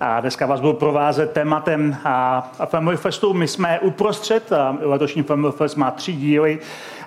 a dneska vás budu provázet tématem a Family Festu. My jsme uprostřed, a letošní Family Fest má tři díly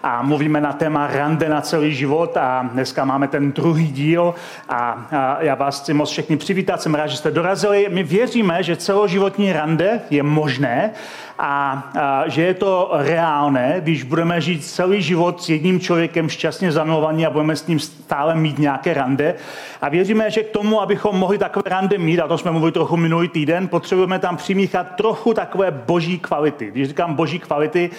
a mluvíme na téma rande na celý život a dneska máme ten druhý díl a, já vás chci moc všechny přivítat, jsem rád, že jste dorazili. My věříme, že celoživotní rande je možné a, že je to reálné, když budeme žít celý život s jedním člověkem šťastně zamilovaní a budeme s ním stále mít nějaké rande. A věříme, že k tomu, abychom mohli takové rande mít, a to jsme mluvili trochu minulý týden, potřebujeme tam přimíchat trochu takové boží kvality. Když říkám boží kvality,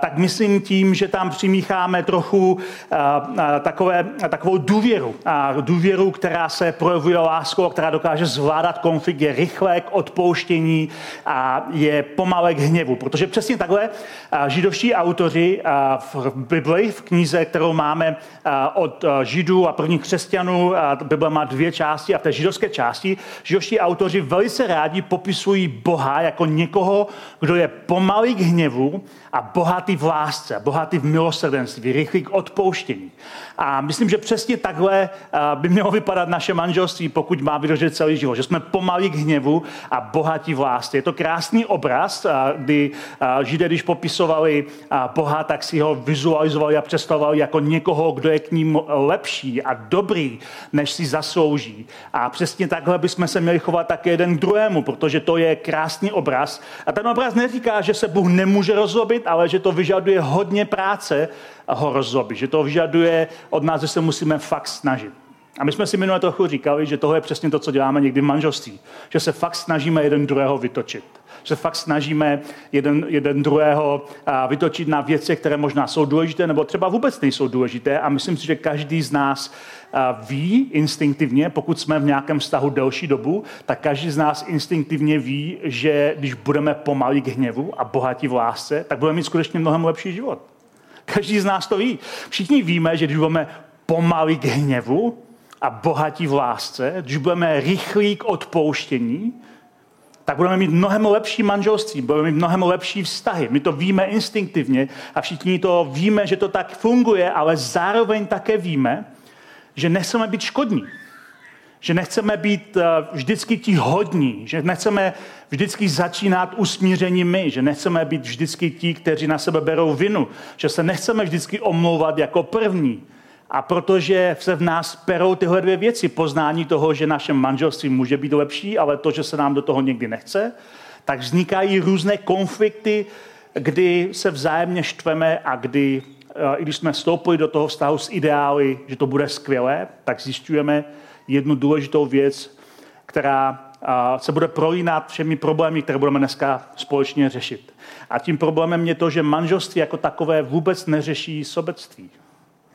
tak myslím tím, že tam přimícháme trochu a, a, takové, takovou důvěru. A důvěru, která se projevuje láskou, která dokáže zvládat konflikt, je rychlé k odpouštění a je pomalé k hněvu. Protože přesně takhle židovští autoři v Bibli, v knize, kterou máme od židů a prvních křesťanů, Bible má dvě části a v té židovské části židovští autoři velice rádi popisují Boha jako někoho, kdo je pomalý k hněvu a bohatý v lásce, bohatý v milosrdenství, rychlý k odpouštění. A myslím, že přesně takhle by mělo vypadat naše manželství, pokud má vydržet celý život. Že jsme pomalí k hněvu a bohatí v lásce. Je to krásný obraz, kdy Židé, když popisovali Boha, tak si ho vizualizovali a představovali jako někoho, kdo je k ním lepší a dobrý, než si zaslouží. A přesně takhle bychom se měli chovat také jeden k druhému, protože to je krásný obraz. A ten obraz neříká, že se Bůh nemůže rozlobit, ale že to vyžaduje hodně práce ho. Že to vyžaduje od nás, že se musíme fakt snažit. A my jsme si minule trochu říkali, že tohle je přesně to, co děláme někdy v manželství. Že se fakt snažíme jeden druhého vytočit. Že se fakt snažíme jeden, jeden druhého vytočit na věci, které možná jsou důležité, nebo třeba vůbec nejsou důležité. A myslím si, že každý z nás ví instinktivně, pokud jsme v nějakém vztahu delší dobu, tak každý z nás instinktivně ví, že když budeme pomalí k hněvu a bohatí v lásce, tak budeme mít skutečně mnohem lepší život. Každý z nás to ví. Všichni víme, že když budeme pomalí k hněvu a bohatí v lásce, když budeme rychlí k odpouštění, tak budeme mít mnohem lepší manželství, budeme mít mnohem lepší vztahy. My to víme instinktivně a všichni to víme, že to tak funguje, ale zároveň také víme, že nechceme být škodní. Že nechceme být eh, vždycky ti hodní, že nechceme vždycky začínat usmíření my, že nechceme být vždycky ti, kteří na sebe berou vinu, že se nechceme vždycky omlouvat jako první. A protože se v nás perou tyhle dvě věci, poznání toho, že naše manželství může být lepší, ale to, že se nám do toho někdy nechce, tak vznikají různé konflikty, kdy se vzájemně štveme a kdy i když jsme vstoupili do toho vztahu s ideály, že to bude skvělé, tak zjišťujeme jednu důležitou věc, která se bude prolínat všemi problémy, které budeme dneska společně řešit. A tím problémem je to, že manželství jako takové vůbec neřeší sobectví.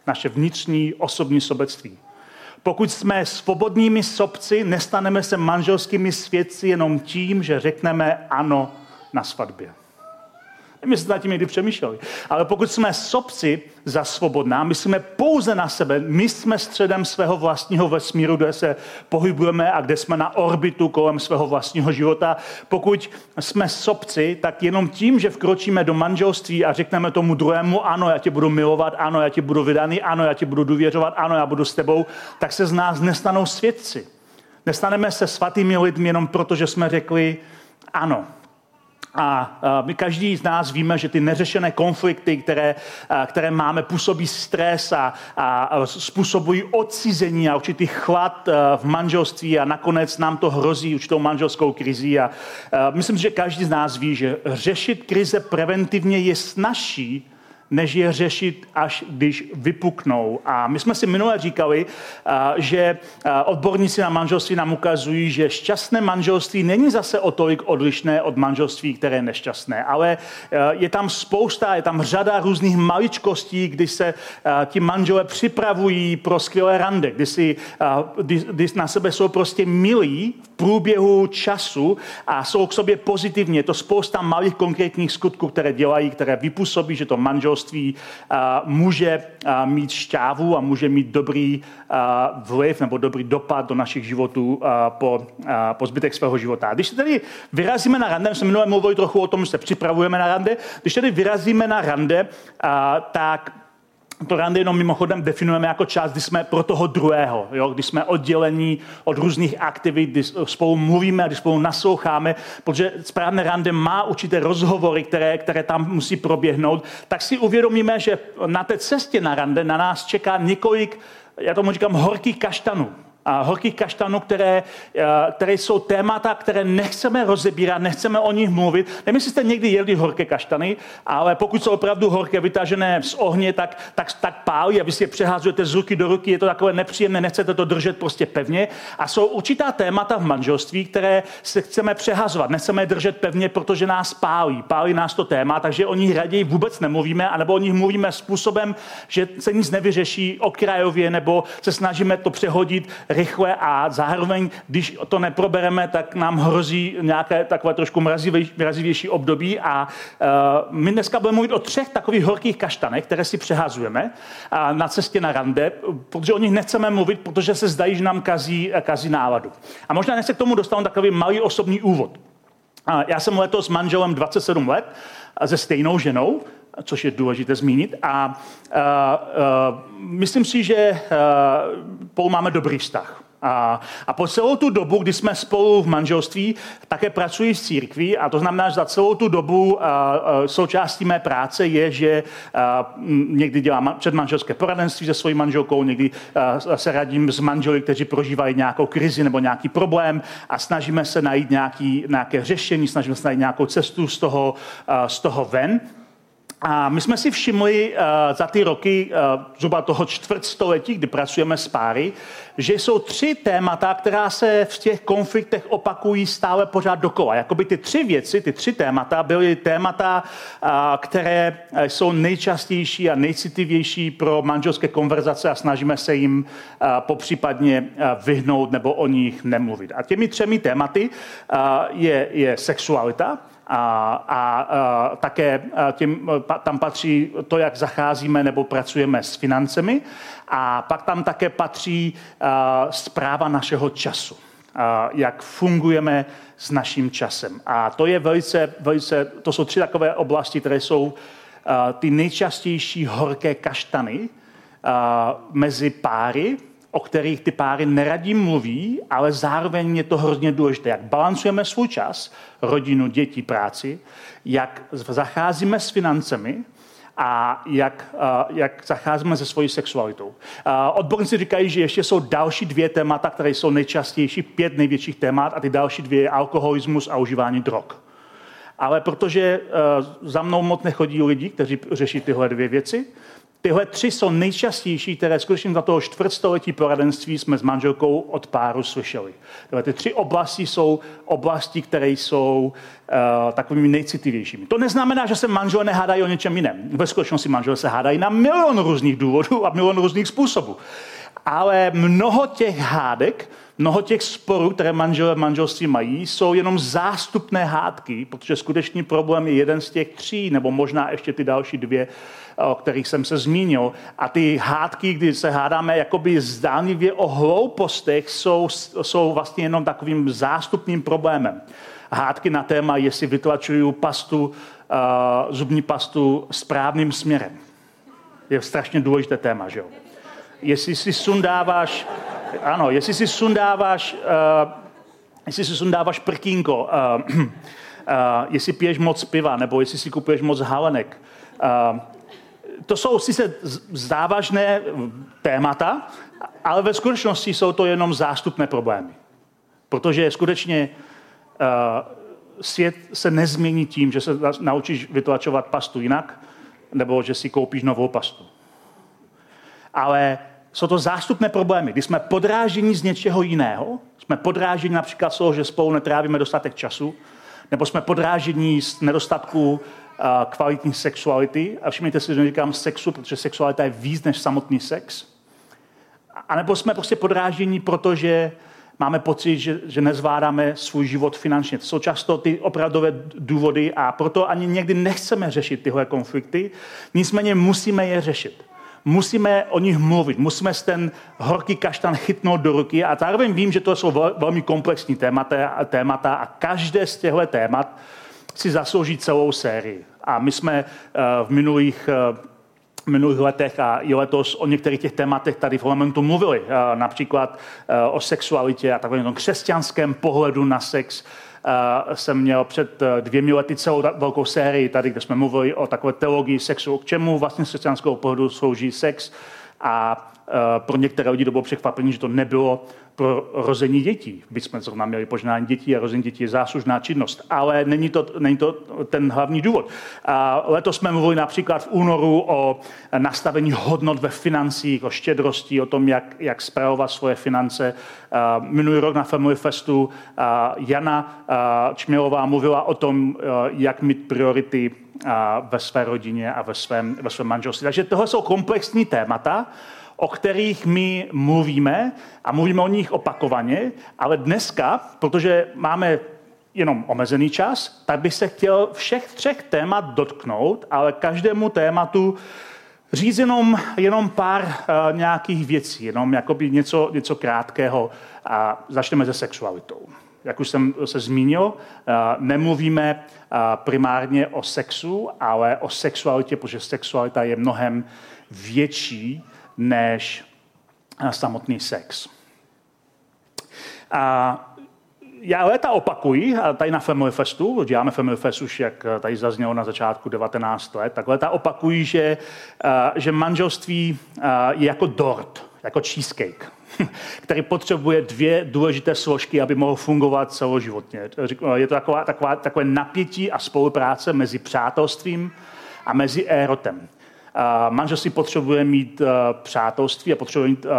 Naše vnitřní osobní sobectví. Pokud jsme svobodnými sobci, nestaneme se manželskými svědci jenom tím, že řekneme ano na svatbě. My jsme nad tím někdy přemýšleli. Ale pokud jsme sobci za svobodná, myslíme pouze na sebe, my jsme středem svého vlastního vesmíru, kde se pohybujeme a kde jsme na orbitu kolem svého vlastního života. Pokud jsme sobci, tak jenom tím, že vkročíme do manželství a řekneme tomu druhému, ano, já tě budu milovat, ano, já tě budu vydaný, ano, já tě budu důvěřovat, ano, já budu s tebou, tak se z nás nestanou svědci. Nestaneme se svatými lidmi jenom proto, že jsme řekli ano. A my každý z nás víme, že ty neřešené konflikty, které, které máme, působí stres a, a způsobují odcizení a určitý chlad v manželství a nakonec nám to hrozí určitou manželskou krizi. A, myslím, že každý z nás ví, že řešit krize preventivně je snažší, než je řešit, až když vypuknou. A my jsme si minule říkali, že odborníci na manželství nám ukazují, že šťastné manželství není zase o tolik odlišné od manželství, které je nešťastné, ale je tam spousta, je tam řada různých maličkostí, kdy se ti manželé připravují pro skvělé rande, kdy, si, kdy, kdy na sebe jsou prostě milí v průběhu času a jsou k sobě pozitivně. Je to spousta malých konkrétních skutků, které dělají, které vypůsobí, že to manželství může mít šťávu a může mít dobrý vliv nebo dobrý dopad do našich životů po, po zbytek svého života. Když tedy vyrazíme na rande, jsme minule mluvili trochu o tom, že se připravujeme na rande, když tedy vyrazíme na rande, tak to rande jenom mimochodem definujeme jako část, kdy jsme pro toho druhého, jo? kdy jsme oddělení od různých aktivit, kdy spolu mluvíme a kdy spolu nasloucháme, protože správné rande má určité rozhovory, které, které tam musí proběhnout, tak si uvědomíme, že na té cestě na rande na nás čeká několik, já tomu říkám, horkých kaštanů a horkých kaštanů, které, eh, které jsou témata, které nechceme rozebírat, nechceme o nich mluvit. Nevím, jestli jste někdy jedli horké kaštany, ale pokud jsou opravdu horké, vytažené z ohně, tak, tak, tak pálí a vy si je přeházujete z ruky do ruky, je to takové nepříjemné, nechcete to držet prostě pevně. A jsou určitá témata v manželství, které se chceme přehazovat, nechceme je držet pevně, protože nás pálí. Pálí nás to téma, takže o nich raději vůbec nemluvíme, anebo o nich mluvíme způsobem, že se nic nevyřeší okrajově, nebo se snažíme to přehodit rychle a zároveň, když to neprobereme, tak nám hrozí nějaké takové trošku mrazivější, období a uh, my dneska budeme mluvit o třech takových horkých kaštanech, které si přehazujeme na cestě na rande, protože o nich nechceme mluvit, protože se zdají, že nám kazí, kazí náladu. A možná než se k tomu dostanu takový malý osobní úvod. Já jsem letos s manželem 27 let, se stejnou ženou, což je důležité zmínit. A, a, a myslím si, že spolu máme dobrý vztah. A, a po celou tu dobu, kdy jsme spolu v manželství, také pracuji v církvi a to znamená, že za celou tu dobu a, a, součástí mé práce je, že a, někdy dělám předmanželské poradenství se svojí manželkou, někdy a, se radím s manželi, kteří prožívají nějakou krizi nebo nějaký problém a snažíme se najít nějaký, nějaké řešení, snažíme se najít nějakou cestu z toho, a, z toho ven. A my jsme si všimli uh, za ty roky, uh, zhruba toho čtvrtstoletí, kdy pracujeme s páry, že jsou tři témata, která se v těch konfliktech opakují stále pořád dokola. Jakoby ty tři věci, ty tři témata byly témata, uh, které jsou nejčastější a nejcitlivější pro manželské konverzace a snažíme se jim uh, popřípadně uh, vyhnout nebo o nich nemluvit. A těmi třemi tématy uh, je, je sexualita, a, a, a také tím, tam patří to, jak zacházíme nebo pracujeme s financemi. A pak tam také patří zpráva našeho času. A jak fungujeme s naším časem. A to je velice, velice, to jsou tři takové oblasti, které jsou ty nejčastější horké kaštany mezi páry, o kterých ty páry neradí mluví, ale zároveň je to hrozně důležité. Jak balancujeme svůj čas, rodinu, děti, práci, jak zacházíme s financemi a jak, jak zacházíme se svojí sexualitou. Odborníci říkají, že ještě jsou další dvě témata, které jsou nejčastější, pět největších témat a ty další dvě je alkoholismus a užívání drog. Ale protože za mnou moc nechodí lidi, kteří řeší tyhle dvě věci, Tyhle tři jsou nejčastější, které skutečně za toho čtvrtstoletí poradenství jsme s manželkou od páru slyšeli. Tyhle ty tři oblasti jsou oblasti, které jsou uh, takovými nejcitlivějšími. To neznamená, že se manželé nehádají o něčem jiném. Ve skutečnosti manželé se hádají na milion různých důvodů a milion různých způsobů. Ale mnoho těch hádek, mnoho těch sporů, které manželé v manželství mají, jsou jenom zástupné hádky, protože skutečný problém je jeden z těch tří, nebo možná ještě ty další dvě, o kterých jsem se zmínil. A ty hádky, kdy se hádáme jakoby zdánlivě o hloupostech, jsou, jsou vlastně jenom takovým zástupným problémem. Hádky na téma, jestli vytlačuju pastu, uh, zubní pastu správným směrem. Je strašně důležité téma, že jo? Jestli si sundáváš, ano, jestli si sundáváš, uh, jestli si sundáváš prkínko, uh, uh, jestli piješ moc piva, nebo jestli si kupuješ moc halenek, uh, to jsou sice závažné témata, ale ve skutečnosti jsou to jenom zástupné problémy. Protože skutečně uh, svět se nezmění tím, že se naučíš vytlačovat pastu jinak, nebo že si koupíš novou pastu. Ale jsou to zástupné problémy. Když jsme podrážení z něčeho jiného, jsme podrážení například z toho, že spolu netrávíme dostatek času, nebo jsme podrážení z nedostatku kvalitní sexuality. A všimněte si, že říkám sexu, protože sexualita je víc než samotný sex. A nebo jsme prostě podrážení, protože máme pocit, že, že nezvládáme svůj život finančně. To jsou často ty opravdové důvody a proto ani někdy nechceme řešit tyhle konflikty, nicméně musíme je řešit. Musíme o nich mluvit, musíme ten horký kaštan chytnout do ruky a zároveň vím, že to jsou velmi komplexní témata, témata a každé z těchto témat si zaslouží celou sérii. A my jsme eh, v minulých eh, minulých letech a i letos o některých těch tématech tady v parlamentu mluvili. Eh, například o sexualitě a takovém křesťanském pohledu na sex. Jsem měl před dvěmi lety celou velkou sérii tady, kde jsme mluvili o takové teologii sexu, k čemu vlastně z křesťanského pohledu slouží sex. A pro některé lidi to bylo překvapení, že to nebylo pro rození dětí. Byť jsme zrovna měli požádání dětí a rození dětí je záslužná činnost, ale není to, není to ten hlavní důvod. A letos jsme mluvili například v únoru o nastavení hodnot ve financích, o štědrosti, o tom, jak, jak zpravovat svoje finance. Minulý rok na Family Festu Jana Čmělová mluvila o tom, jak mít priority ve své rodině a ve svém, ve svém manželství. Takže tohle jsou komplexní témata, o kterých my mluvíme a mluvíme o nich opakovaně, ale dneska, protože máme jenom omezený čas, tak bych se chtěl všech třech témat dotknout, ale každému tématu říct jenom, jenom pár uh, nějakých věcí, jenom jakoby něco, něco krátkého a začneme se sexualitou. Jak už jsem se zmínil, uh, nemluvíme uh, primárně o sexu, ale o sexualitě, protože sexualita je mnohem větší než eh, samotný sex. A já léta opakuji, tady na Family Festu, děláme Family Fest už, jak eh, tady zaznělo na začátku 19 let, tak léta opakuji, že, eh, že manželství je jako dort, jako cheesecake, který potřebuje dvě důležité složky, aby mohl fungovat celoživotně. Je to taková, taková, takové napětí a spolupráce mezi přátelstvím a mezi érotem. Manželství potřebuje mít uh, přátelství a potřebuje mít uh,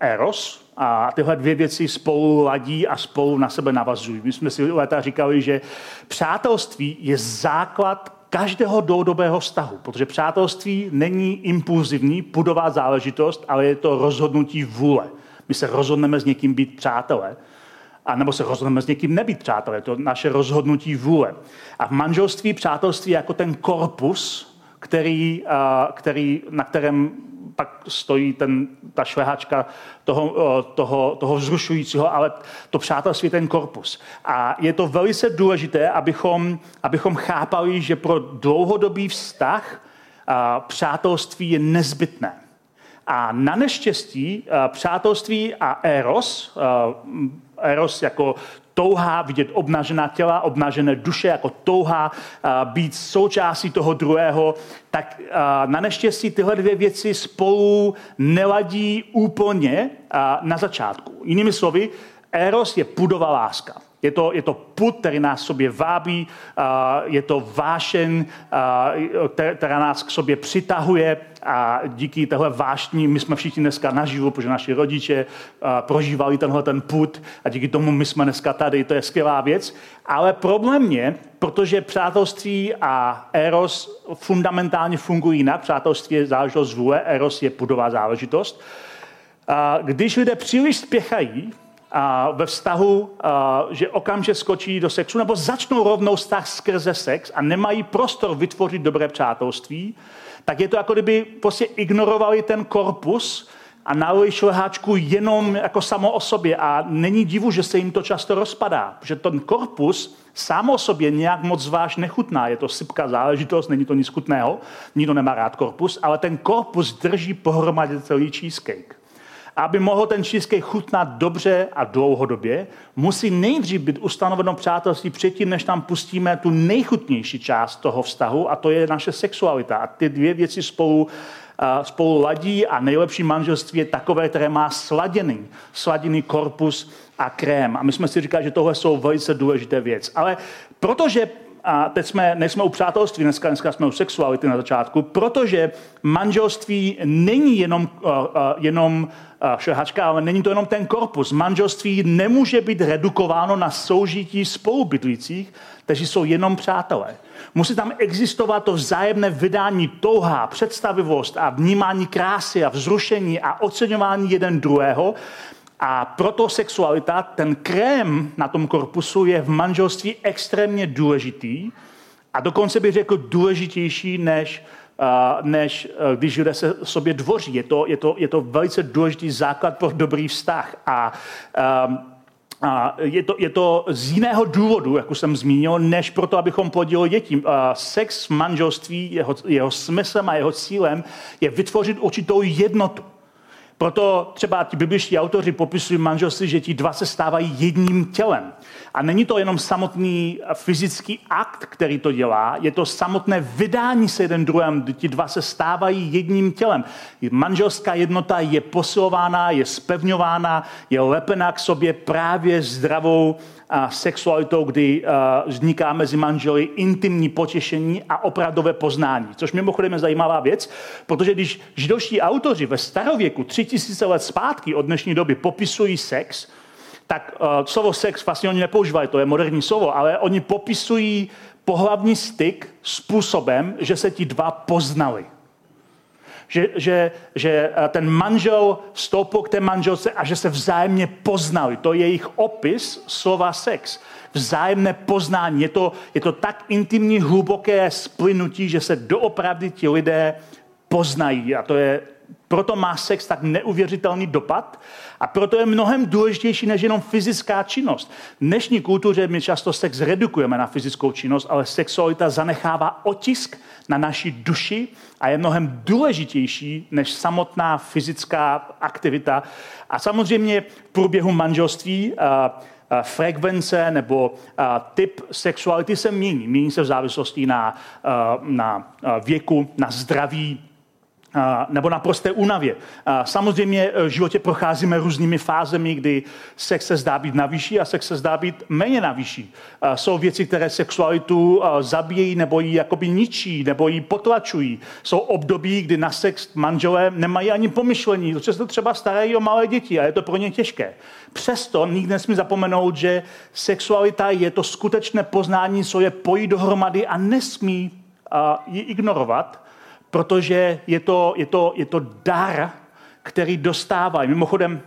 eros. A tyhle dvě věci spolu ladí a spolu na sebe navazují. My jsme si léta říkali, že přátelství je základ každého dlouhodobého vztahu, protože přátelství není impulzivní, pudová záležitost, ale je to rozhodnutí vůle. My se rozhodneme s někým být přátelé, a nebo se rozhodneme s někým nebýt přátelé. To je naše rozhodnutí vůle. A v manželství přátelství jako ten korpus, který, který, na kterém pak stojí ten, ta šlehačka toho, toho, toho vzrušujícího, ale to přátelství je ten korpus. A je to velice důležité, abychom, abychom chápali, že pro dlouhodobý vztah přátelství je nezbytné. A na neštěstí přátelství a eros, eros jako touha vidět obnažená těla, obnažené duše, jako touha být součástí toho druhého, tak na neštěstí tyhle dvě věci spolu neladí úplně na začátku. Jinými slovy, Eros je pudová láska. Je to, je to put, který nás sobě vábí, je to vášen, která nás k sobě přitahuje a díky téhle vášní my jsme všichni dneska naživu, protože naši rodiče prožívali tenhle ten put a díky tomu my jsme dneska tady, to je skvělá věc. Ale problém je, protože přátelství a eros fundamentálně fungují jinak. Přátelství je záležitost vůle, eros je pudová záležitost. Když lidé příliš spěchají, ve vztahu, že okamžitě skočí do sexu, nebo začnou rovnou vztah skrze sex a nemají prostor vytvořit dobré přátelství, tak je to jako kdyby prostě ignorovali ten korpus a nalili šleháčku jenom jako samo o sobě. A není divu, že se jim to často rozpadá, protože ten korpus sám o sobě nějak moc zvlášť nechutná. Je to sypká záležitost, není to nic chutného, nikdo nemá rád korpus, ale ten korpus drží pohromadě celý cheesecake. Aby mohl ten cheesecake chutnat dobře a dlouhodobě, musí nejdřív být ustanoveno přátelství předtím, než tam pustíme tu nejchutnější část toho vztahu, a to je naše sexualita. A ty dvě věci spolu spolu ladí a nejlepší manželství je takové, které má sladěný, sladěný korpus a krém. A my jsme si říkali, že tohle jsou velice důležité věci. Ale protože a teď jsme, nejsme u přátelství, dneska, dneska jsme u sexuality na začátku, protože manželství není jenom, uh, uh, jenom uh, šlehačka, ale není to jenom ten korpus. Manželství nemůže být redukováno na soužití spolubydlících, kteří jsou jenom přátelé. Musí tam existovat to vzájemné vydání touha, představivost a vnímání krásy a vzrušení a oceňování jeden druhého, A proto sexualita, ten krém na tom korpusu je v manželství extrémně důležitý a dokonce bych řekl důležitější než než když lidé se sobě dvoří. Je to, je to, je to velice důležitý základ pro dobrý vztah. A, a je, to, je to z jiného důvodu, jak už jsem zmínil, než proto, abychom plodili děti. Sex v manželství, jeho, jeho smyslem a jeho cílem je vytvořit určitou jednotu. Proto třeba ti bibliští autoři popisují manželství, že ti dva se stávají jedním tělem. A není to jenom samotný fyzický akt, který to dělá, je to samotné vydání se jeden druhem, kdy ti dva se stávají jedním tělem. Manželská jednota je posilována, je spevňována, je lepená k sobě právě zdravou sexualitou, kdy vzniká mezi manželi intimní potěšení a opravdové poznání. Což mimochodem je zajímavá věc, protože když židovští autoři ve starověku, tři tisíce let zpátky od dnešní doby, popisují sex, tak uh, slovo sex vlastně oni nepoužívají, to je moderní slovo, ale oni popisují pohlavní styk způsobem, že se ti dva poznali. Že, že, že ten manžel vstoupil k té manželce a že se vzájemně poznali. To je jejich opis slova sex. Vzájemné poznání. Je to, je to tak intimní, hluboké splynutí, že se doopravdy ti lidé poznají. A to je proto má sex tak neuvěřitelný dopad a proto je mnohem důležitější než jenom fyzická činnost. V dnešní kultuře my často sex redukujeme na fyzickou činnost, ale sexualita zanechává otisk na naší duši a je mnohem důležitější než samotná fyzická aktivita. A samozřejmě v průběhu manželství frekvence nebo typ sexuality se mění. Mění se v závislosti na, na věku, na zdraví, nebo na prosté únavě. Samozřejmě e, v životě procházíme různými fázemi, kdy sex se zdá být na vyšší a sex se zdá být méně na vyšší. Jsou věci, které sexualitu zabíjejí nebo ji jakoby ničí, nebo ji potlačují. Jsou období, kdy na sex manželé nemají ani pomyšlení, protože se třeba starají o malé děti a je to pro ně těžké. Přesto nikdy nesmí zapomenout, že sexualita je to skutečné poznání, co je pojí dohromady a nesmí ji ignorovat, protože je to, je to, je to dar, který dostávají. Mimochodem,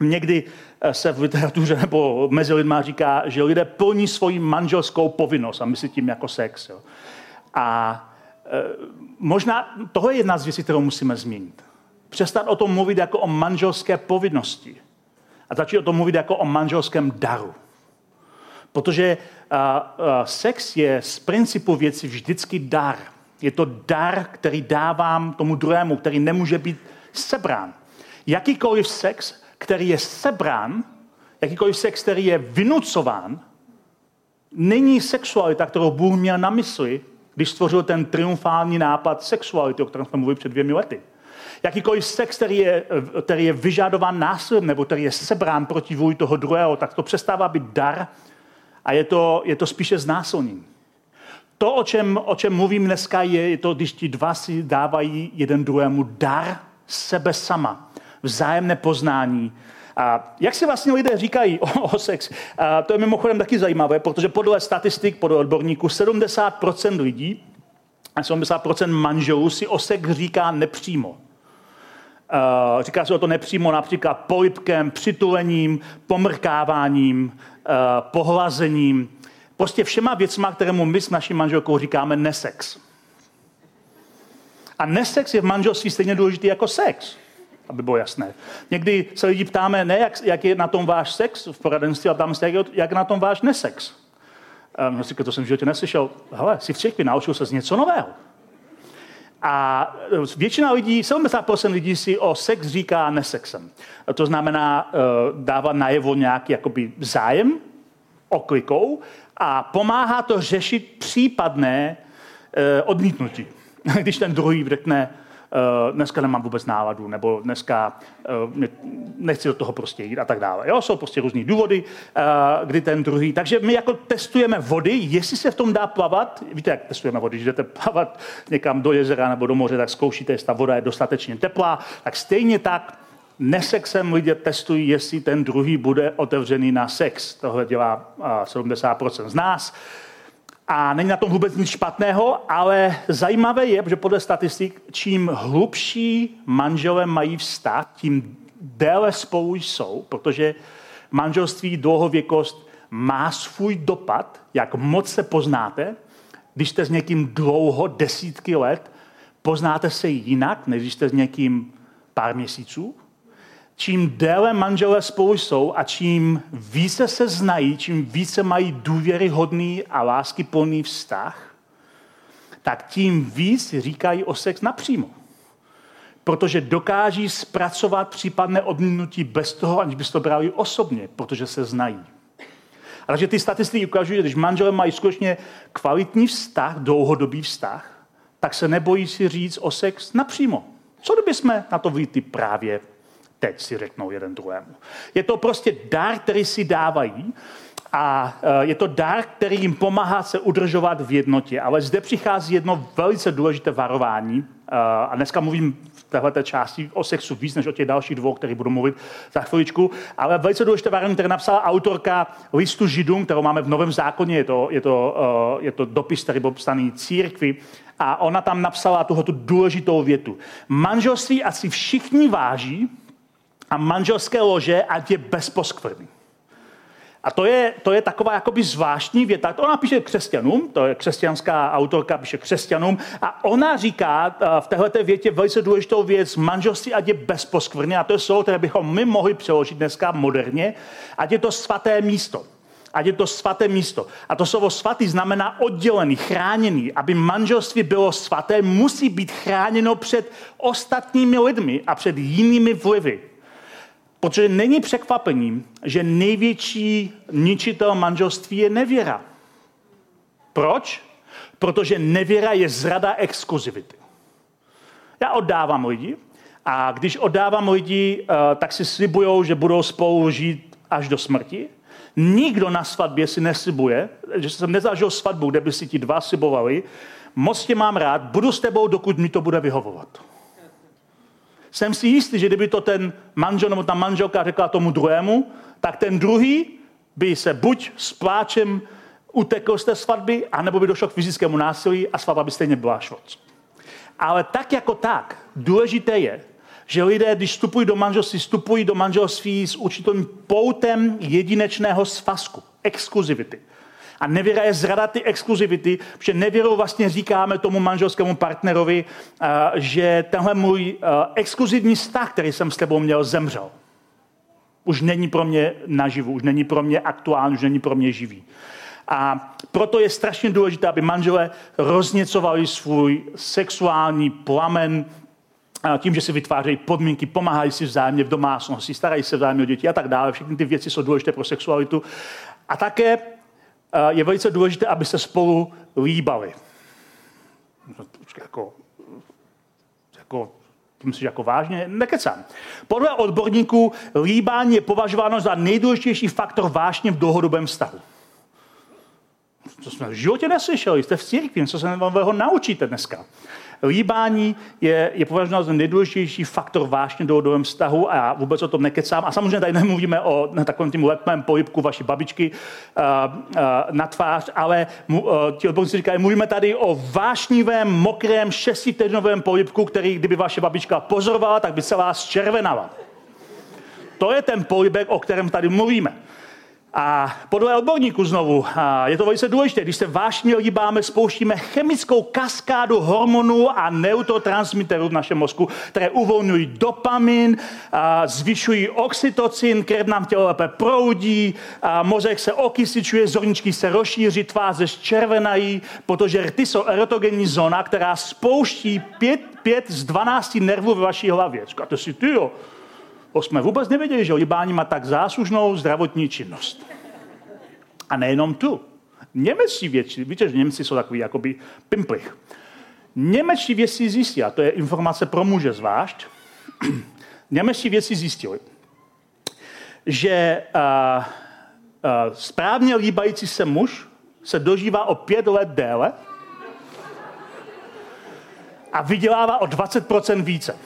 někdy eh, se v literatuře nebo mezi lidma říká, že lidé plní svoji manželskou povinnost a myslí tím jako sex. Jo. A e, možná toho je jedna z věcí, kterou musíme změnit. Přestat o tom mluvit jako o manželské povinnosti a začít o tom mluvit jako o manželském daru. Protože a, a, sex je z principu věci vždycky dar. Je to dar, který dávám tomu druhému, který nemůže být sebrán. Jakýkoliv sex, který je sebrán, jakýkoliv sex, který je vynucován, není sexualita, kterou Bůh měl na mysli, když stvořil ten triumfální nápad sexuality, o kterém jsme mluvili před dvěmi lety. Jakýkoliv sex, který je, který je vyžadován násilím nebo který je sebrán proti vůli toho druhého, tak to přestává být dar a je to, je to spíše znásilnění to, o čem, o čem mluvím dneska, je, to, když ti dva si dávají jeden druhému dar sebe sama, vzájemné poznání. A jak si vlastně lidé říkají o, o sex? A to je mimochodem taky zajímavé, protože podle statistik, podle odborníků, 70% lidí a 70% manželů si o sex říká nepřímo. Uh, říká se o to nepřímo například polipkem, přitulením, pomrkáváním, uh, pohlazením. Prostě všema věcma, kterému my s naší manželkou říkáme nesex. A nesex je v manželství stejně důležitý jako sex, aby bylo jasné. Někdy se lidi ptáme, ne jak, jak je na tom váš sex v poradenství, ale ptáme se, jak, jak je na tom váš nesex. Um, já si to jsem v životě neslyšel. Hele, si v církvi naučil se z něco nového. A e, většina lidí, 70% lidí si o sex říká nesexem. To znamená, uh, dává najevo nějaký jakoby zájem oklikou a pomáhá to řešit případné eh, odmítnutí. Když ten druhý řekne, Uh, dneska nemám vůbec náladu, nebo dneska uh, nechci do toho prostě jít a tak dále. Jo, jsou prostě různý důvody, uh, kdy ten druhý. Takže my jako testujeme vody, jestli se v tom dá plavat. Víte, jak testujeme vody, když jdete plavat někam do jezera nebo do moře, tak zkoušíte, jestli ta voda je dostatečně teplá. Tak stejně tak nesexem lidé testují, jestli ten druhý bude otevřený na sex. Tohle dělá 70% z nás. A není na tom vůbec nic špatného, ale zajímavé je, že podle statistik, čím hlubší manželé mají vztah, tím déle spolu jsou, protože manželství, dlouhověkost má svůj dopad, jak moc se poznáte, když jste s někým dlouho, desítky let, poznáte se jinak, než když jste s někým pár měsíců. Čím déle manželé spolu jsou a čím více se znají, čím více mají důvěryhodný a láskyplný vztah, tak tím víc říkají o sex napřímo. Protože dokáží zpracovat případné odmítnutí bez toho, aniž by to brali osobně, protože se znají. Ale že ty statistiky ukazují, že když manželé mají skutečně kvalitní vztah, dlouhodobý vztah, tak se nebojí si říct o sex napřímo. Co kdyby jsme na to víty právě teď si řeknou jeden druhému. Je to prostě dar, který si dávají a e, je to dar, který jim pomáhá se udržovat v jednotě. Ale zde přichází jedno velice důležité varování e, a dneska mluvím v této části o sexu víc než o těch dalších dvou, který budu mluvit za chviličku, ale velice důležité varování, které napsala autorka listu Židům, kterou máme v Novém zákoně, je to, je to, e, je to dopis, který byl psaný církvi a ona tam napsala tuhle důležitou větu. Manželství asi všichni váží, a manželské lože, ať je bezposkvrný. A to je, to je taková jakoby zvláštní věta. Ona píše křesťanům, to je křesťanská autorka, píše křesťanům, a ona říká eh, v této větě velice důležitou věc, manželství ať je bezposkvrný, a to je slovo, které bychom my mohli přeložit dneska moderně, ať je to svaté místo. Ať je to svaté místo. A to slovo svatý znamená oddělený, chráněný. Aby manželství bylo svaté, musí být chráněno před ostatními lidmi a před jinými vlivy. Protože není překvapením, že největší ničitel manželství je nevěra. Proč? Protože nevěra je zrada exkluzivity. Já oddávám lidi a když oddávám lidi, eh, tak si slibují, že budou spolu žít až do smrti. Nikdo na svatbě si neslibuje, že jsem nezažil svatbu, kde by si ti dva slibovali, moc tě mám rád, budu s tebou, dokud mi to bude vyhovovat jsem si jistý, že kdyby to ten manžel nebo ta manželka řekla tomu druhému, tak ten druhý by se buď s pláčem utekl z té svatby, anebo by došlo k fyzickému násilí a svatba by stejně byla švoc. Ale tak jako tak, důležité je, že lidé, když vstupují do manželství, vstupují do manželství s určitým poutem jedinečného svazku, exkluzivity. A nevěra je zrada ty exkluzivity, protože nevěrou vlastně říkáme tomu manželskému partnerovi, eh, že tenhle můj eh, exkluzivní vztah, který jsem s tebou měl, zemřel. Už není pro mě naživu, už není pro mě aktuální, už není pro mě živý. A proto je strašně důležité, aby manželé rozněcovali svůj sexuální plamen eh, tím, že si vytvářejí podmínky, pomáhají si vzájemně v domácnosti, starají se vzájemně o děti a tak dále. Všechny ty věci jsou důležité pro sexualitu. A také je velice důležité, aby se spolu líbali. Jako, jako, myslíš jako vážně? Nekecám. Podle odborníků líbání je považováno za nejdůležitější faktor vášně v dlouhodobém vztahu. To jsme v životě neslyšeli, jste v církvi, co se vám naučíte dneska. Líbání je, je považováno za nejdůležitější faktor vášně do dlouhodobém vztahu a vůbec o tom nekecám. A samozřejmě tady nemluvíme o takovém tím lepém polipku vaší babičky uh, uh, na tvář, ale uh, ti odborníci říkají, mluvíme tady o vášnivém, mokrém, šestitýdnovém polipku, který kdyby vaše babička pozorovala, tak by se vás červenala. To je ten polibek, o kterém tady mluvíme. A podle odborníků znovu, je to velice důležité, když se vážně líbáme, spouštíme chemickou kaskádu hormonů a neurotransmiterů v našem mozku, které uvolňují dopamin, zvyšují oxytocin, krev nám tělo lépe proudí, mozek se okysličuje, zorničky se rozšíří, tváře zčervenají, protože rty jsou erotogenní zóna, která spouští pět, pět z 12 nervů ve vaší hlavě. Říkáte si, ty jo, to jsme vůbec nevěděli, že libání má tak záslužnou zdravotní činnost. A nejenom tu. Němečtí věci, víte, že Němci jsou takový jakoby pimplich. Němečtí věci zjistili, a to je informace pro muže zvlášť, němečtí věci zjistili, že uh, uh, správně líbající se muž se dožívá o pět let déle a vydělává o 20% více.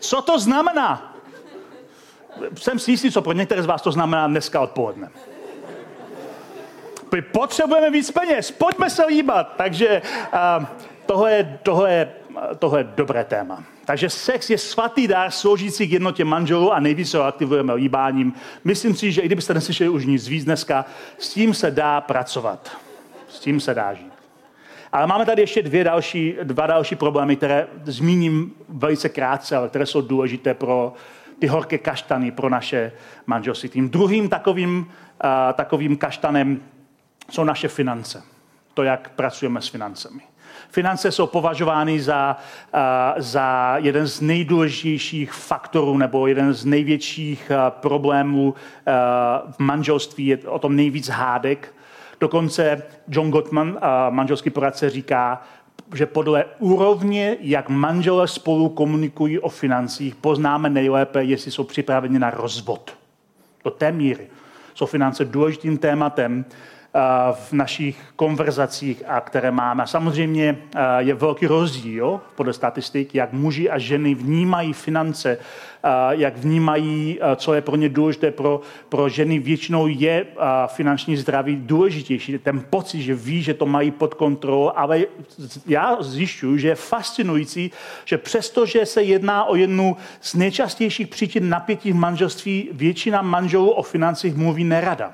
Co to znamená? Jsem si jistý, co pro některé z vás to znamená dneska odpoledne. My potřebujeme víc peněz, pojďme se líbat. Takže uh, tohle, je, tohle, je, tohle je dobré téma. Takže sex je svatý dar sloužící k jednotě manželů a nejvíce ho aktivujeme líbáním. Myslím si, že i kdybyste neslyšeli už nic víc dneska, s tím se dá pracovat. S tím se dá žít. Ale máme tady ještě dvě další, dva další problémy, které zmíním velice krátce, ale které jsou důležité pro ty horké kaštany, pro naše manželství. Tím druhým takovým, uh, takovým kaštanem jsou naše finance. To, jak pracujeme s financemi. Finance jsou považovány za, uh, za jeden z nejdůležitějších faktorů nebo jeden z největších uh, problémů uh, v manželství. Je o tom nejvíc hádek. Dokonce John Gottman, manželský poradce, říká, že podle úrovně, jak manželé spolu komunikují o financích, poznáme nejlépe, jestli jsou připraveni na rozvod. Do té míry jsou finance důležitým tématem v našich konverzacích, a které máme. Samozřejmě je velký rozdíl podle statistik, jak muži a ženy vnímají finance, jak vnímají, co je pro ně důležité. Pro, pro ženy většinou je finanční zdraví důležitější. Ten pocit, že ví, že to mají pod kontrolou, ale já zjišťuji, že je fascinující, že přesto, že se jedná o jednu z nejčastějších příčin napětí v manželství, většina manželů o financích mluví nerada.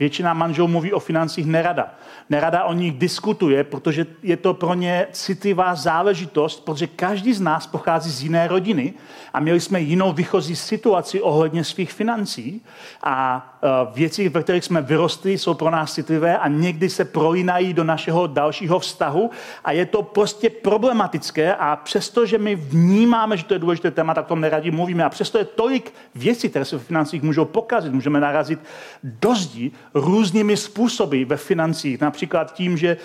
Většina manželů mluví o financích nerada. Nerada o nich diskutuje, protože je to pro ně citlivá záležitost, protože každý z nás pochází z jiné rodiny a měli jsme jinou výchozí situaci ohledně svých financí a e, věci, ve kterých jsme vyrostli, jsou pro nás citlivé a někdy se prolínají do našeho dalšího vztahu a je to prostě problematické a přesto, že my vnímáme, že to je důležité téma, tak to neradi mluvíme a přesto je tolik věcí, které se v financích můžou pokazit. Můžeme narazit do zdi různými způsoby ve financích, například tím, že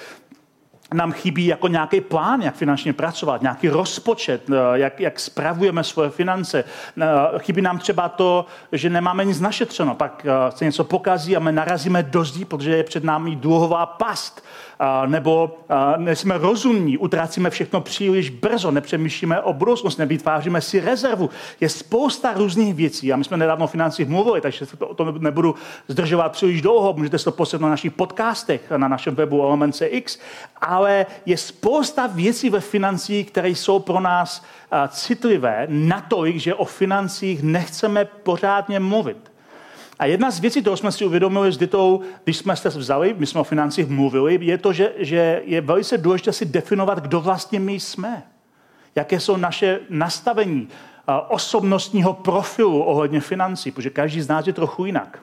nám chybí jako nějaký plán, jak finančně pracovat, nějaký rozpočet, eh, jak, jak spravujeme svoje finance. Eh, chybí nám třeba to, že nemáme nic našetřeno, pak eh, se něco pokazí a my narazíme do zdí, protože je před námi dluhová past nebo nejsme rozumní, utrácíme všechno příliš brzo, nepřemýšlíme o budoucnosti, nevytváříme si rezervu. Je spousta různých věcí a my jsme nedávno o financích mluvili, takže to, to nebudu zdržovat příliš dlouho, můžete se to poslat na našich podcastech, na našem webu LMNCX, ale je spousta věcí ve financích, které jsou pro nás citlivé natolik, že o financích nechceme pořádně mluvit. A jedna z věcí, kterou jsme si uvědomili s Ditou, když jsme se vzali, my jsme o financích mluvili, je to, že, že je velice důležité si definovat, kdo vlastně my jsme. Jaké jsou naše nastavení osobnostního profilu ohledně financí, protože každý z nás je trochu jinak.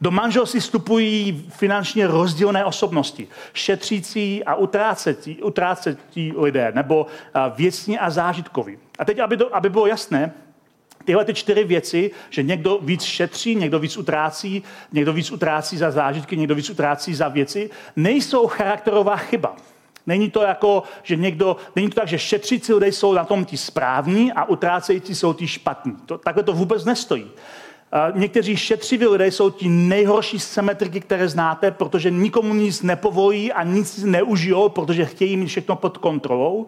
Do manželství vstupují finančně rozdílné osobnosti, šetřící a utrácetí, utrácetí lidé, nebo věcní a zážitkoví. A teď, aby, to, aby bylo jasné, Tyhle ty čtyři věci, že někdo víc šetří, někdo víc utrácí, někdo víc utrácí za zážitky, někdo víc utrácí za věci, nejsou charakterová chyba. Není to jako, že někdo, není to tak, že šetřící lidé jsou na tom ti správní a utrácející jsou ti špatní. To, takhle to vůbec nestojí. Někteří šetřiví lidé jsou ti nejhorší symetriky, které znáte, protože nikomu nic nepovolí a nic neužijou, protože chtějí mít všechno pod kontrolou.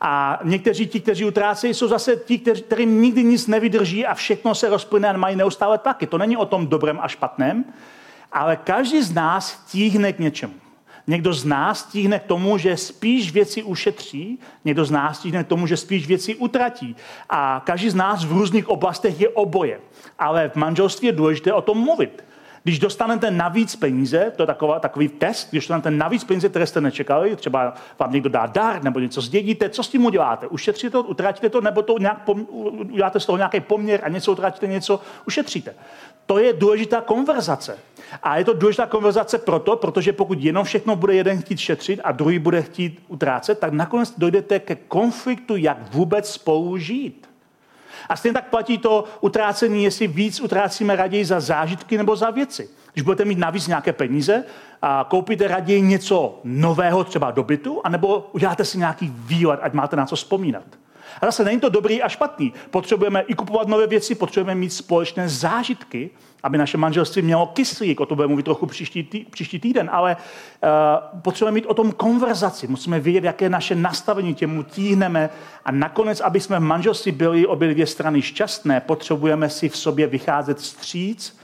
A někteří ti, kteří utrácejí, jsou zase ti, kterým nikdy nic nevydrží a všechno se rozplyne a mají neustále tlaky. To není o tom dobrém a špatném, ale každý z nás tíhne k něčemu. Někdo z nás tíhne k tomu, že spíš věci ušetří, někdo z nás tíhne k tomu, že spíš věci utratí. A každý z nás v různých oblastech je oboje. Ale v manželství je důležité o tom mluvit. Když dostanete navíc peníze, to je taková, takový test, když dostanete navíc peníze, které jste nečekali, třeba vám někdo dá dar nebo něco zdědíte, co s tím uděláte? Ušetříte to, utratíte to, nebo to nějak pom, uděláte z toho nějaký poměr a něco utratíte, něco ušetříte. To je důležitá konverzace. A je to důležitá konverzace proto, protože pokud jenom všechno bude jeden chtít šetřit a druhý bude chtít utrácet, tak nakonec dojdete ke konfliktu, jak vůbec spolu žít. A stejně tak platí to utrácení, jestli víc utrácíme raději za zážitky nebo za věci. Když budete mít navíc nějaké peníze, a koupíte raději něco nového, třeba do bytu, anebo uděláte si nějaký výlet, ať máte na co vzpomínat. A zase není to dobrý a špatný. Potřebujeme i kupovat nové věci, potřebujeme mít společné zážitky, aby naše manželství mělo kyslík, o to budeme mluvit trochu příští, tý, příští týden, ale uh, potřebujeme mít o tom konverzaci, musíme vědět, jaké naše nastavení, těmu tíhneme a nakonec, aby jsme v manželství byli obě dvě strany šťastné, potřebujeme si v sobě vycházet stříc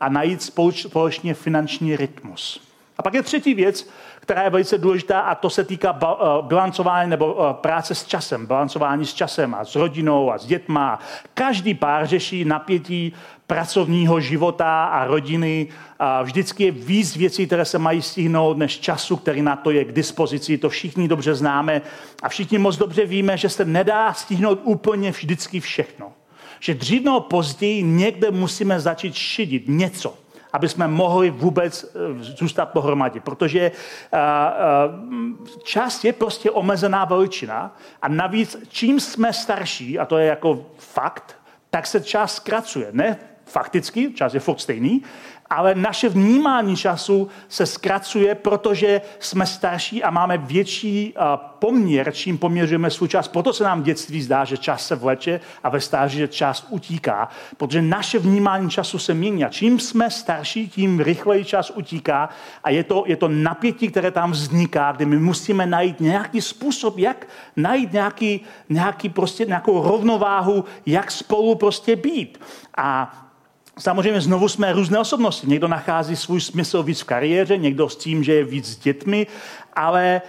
a najít společně finanční rytmus. A pak je třetí věc, která je velice důležitá a to se týká eh, bilancování nebo eh, práce s časem, bilancování s časem a s rodinou a s dětma. Každý pár řeší napětí pracovního života a rodiny. A vždycky je víc věcí, které se mají stihnout, než času, který na to je k dispozici. To všichni dobře známe a všichni moc dobře víme, že se nedá stihnout úplně vždycky všechno. Že dřív nebo později někde musíme začít šidit něco aby jsme mohli vůbec eh, zůstat pohromadě, protože eh, eh, čas je prostě omezená veličina a navíc čím jsme starší, a to je jako fakt, tak se čas zkracuje. Ne fakticky, čas je furt stejný, ale naše vnímání času se zkracuje, protože jsme starší a máme větší poměr, čím poměřujeme svůj čas. Proto se nám v dětství zdá, že čas se vleče a ve stáří, že čas utíká, protože naše vnímání času se mění. A čím jsme starší, tím rychleji čas utíká a je to, je to napětí, které tam vzniká, kdy my musíme najít nějaký způsob, jak najít nějaký, nějaký prostě, nějakou rovnováhu, jak spolu prostě být. A Samozřejmě znovu jsme různé osobnosti. Někdo nachází svůj smysl víc v kariéře, někdo s tím, že je víc s dětmi, ale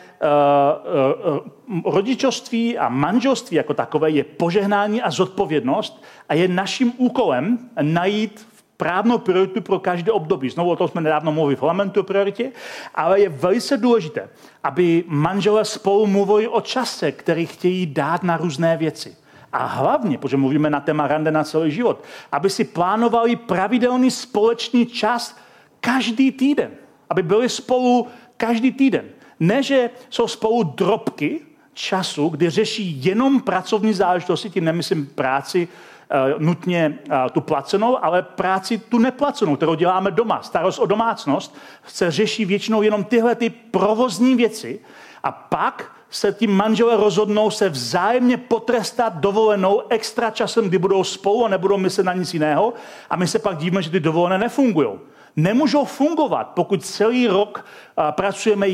uh, uh, rodičovství a manželství jako takové je požehnání a zodpovědnost a je naším úkolem najít právnou prioritu pro každé období. Znovu o tom jsme nedávno mluvili v parlamentu o prioritě, ale je velice důležité, aby manželé spolu mluvili o čase, který chtějí dát na různé věci. A hlavně, protože mluvíme na téma rande na celý život, aby si plánovali pravidelný společný čas každý týden. Aby byli spolu každý týden. Ne, že jsou spolu drobky času, kdy řeší jenom pracovní záležitosti, tím nemyslím práci uh, nutně uh, tu placenou, ale práci tu neplacenou, kterou děláme doma. Starost o domácnost se řeší většinou jenom tyhle ty provozní věci a pak se tím manželé rozhodnou se vzájemně potrestat dovolenou extra časem, kdy budou spolu a nebudou myslet na nic jiného. A my se pak dívíme, že ty dovolené nefungují. Nemůžou fungovat, pokud celý rok pracujeme,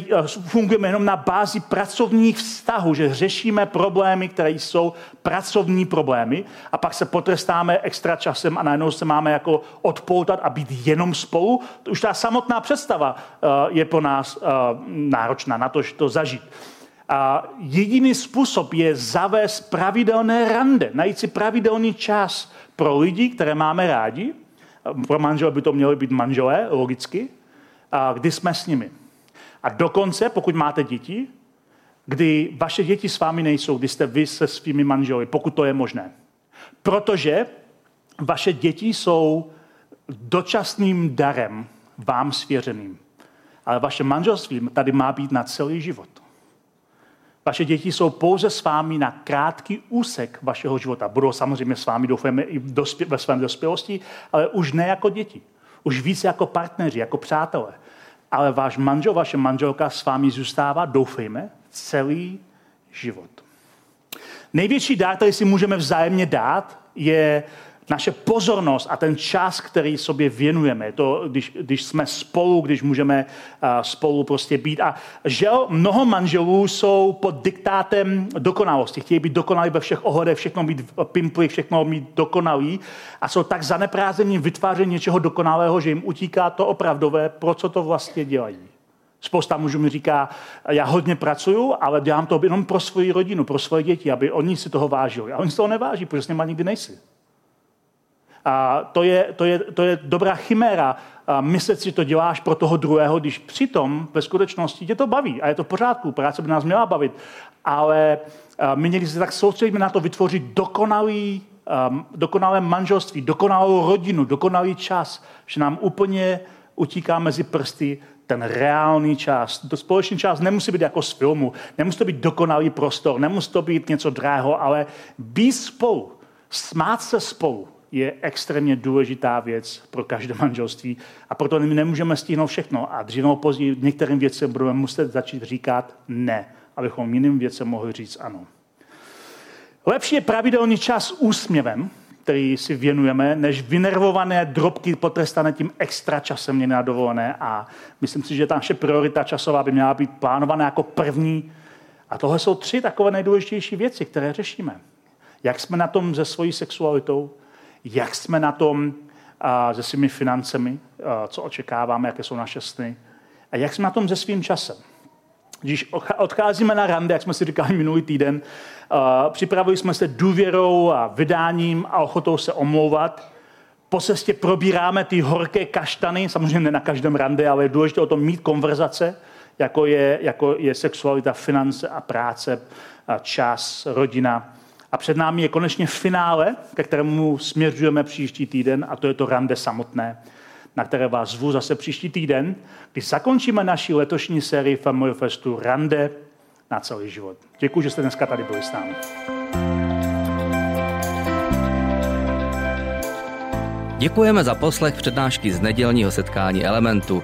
fungujeme jenom na bázi pracovních vztahů, že řešíme problémy, které jsou pracovní problémy a pak se potrestáme extra časem a najednou se máme jako odpoutat a být jenom spolu. Už ta samotná představa je pro nás náročná na to, že to zažít. A jediný způsob je zavést pravidelné rande, najít si pravidelný čas pro lidi, které máme rádi. Pro manžele by to měly být manželé, logicky. A kdy jsme s nimi. A dokonce, pokud máte děti, kdy vaše děti s vámi nejsou, kdy jste vy se svými manželi, pokud to je možné. Protože vaše děti jsou dočasným darem vám svěřeným. Ale vaše manželství tady má být na celý život. Vaše děti jsou pouze s vámi na krátký úsek vašeho života. Budou samozřejmě s vámi, doufáme, i ve svém dospělosti, ale už ne jako děti. Už více jako partneři, jako přátelé. Ale váš manžel, vaše manželka s vámi zůstává, doufejme, celý život. Největší dár, který si můžeme vzájemně dát, je naše pozornost a ten čas, který sobě věnujeme, to, když, když jsme spolu, když můžeme uh, spolu prostě být. A žel, mnoho manželů jsou pod diktátem dokonalosti. Chtějí být dokonalí ve všech ohledech, všechno mít pimpli, všechno mít dokonalý a jsou tak zaneprázdnění vytváření něčeho dokonalého, že jim utíká to opravdové, pro co to vlastně dělají. Spousta mužů mi říká, já hodně pracuju, ale dělám to jenom pro svoji rodinu, pro svoje děti, aby oni si toho vážili. A oni si toho neváží, protože s nimi nikdy nejsi. A to je, to je, to je dobrá chiméra a myslet si, to děláš pro toho druhého, když přitom ve skutečnosti tě to baví a je to v pořádku, práce by nás měla bavit. Ale my někdy se tak soustředíme na to vytvořit dokonalý, um, dokonalé manželství, dokonalou rodinu, dokonalý čas, že nám úplně utíká mezi prsty ten reálný čas. To společný čas nemusí být jako z filmu, nemusí to být dokonalý prostor, nemusí to být něco drahého, ale být spolu, smát se spolu, je extrémně důležitá věc pro každé manželství a proto my nemůžeme stihnout všechno a dřív nebo později některým věcem budeme muset začít říkat ne, abychom jiným věcem mohli říct ano. Lepší je pravidelný čas úsměvem, který si věnujeme, než vynervované drobky potrestané tím extra časem mě na dovolené. A myslím si, že ta naše priorita časová by měla být plánovaná jako první. A tohle jsou tři takové nejdůležitější věci, které řešíme. Jak jsme na tom se svojí sexualitou, jak jsme na tom se svými financemi, co očekáváme, jaké jsou naše sny A jak jsme na tom se svým časem? Když odcházíme na rande, jak jsme si říkali minulý týden, připravili jsme se důvěrou a vydáním a ochotou se omlouvat. Po cestě probíráme ty horké kaštany, samozřejmě ne na každém rande, ale je důležité o tom mít konverzace, jako je, jako je sexualita, finance a práce, a čas, rodina. A před námi je konečně finále, ke kterému směřujeme příští týden, a to je to rande samotné, na které vás zvu zase příští týden, kdy zakončíme naši letošní sérii Family Festu Rande na celý život. Děkuji, že jste dneska tady byli s námi. Děkujeme za poslech přednášky z nedělního setkání Elementu.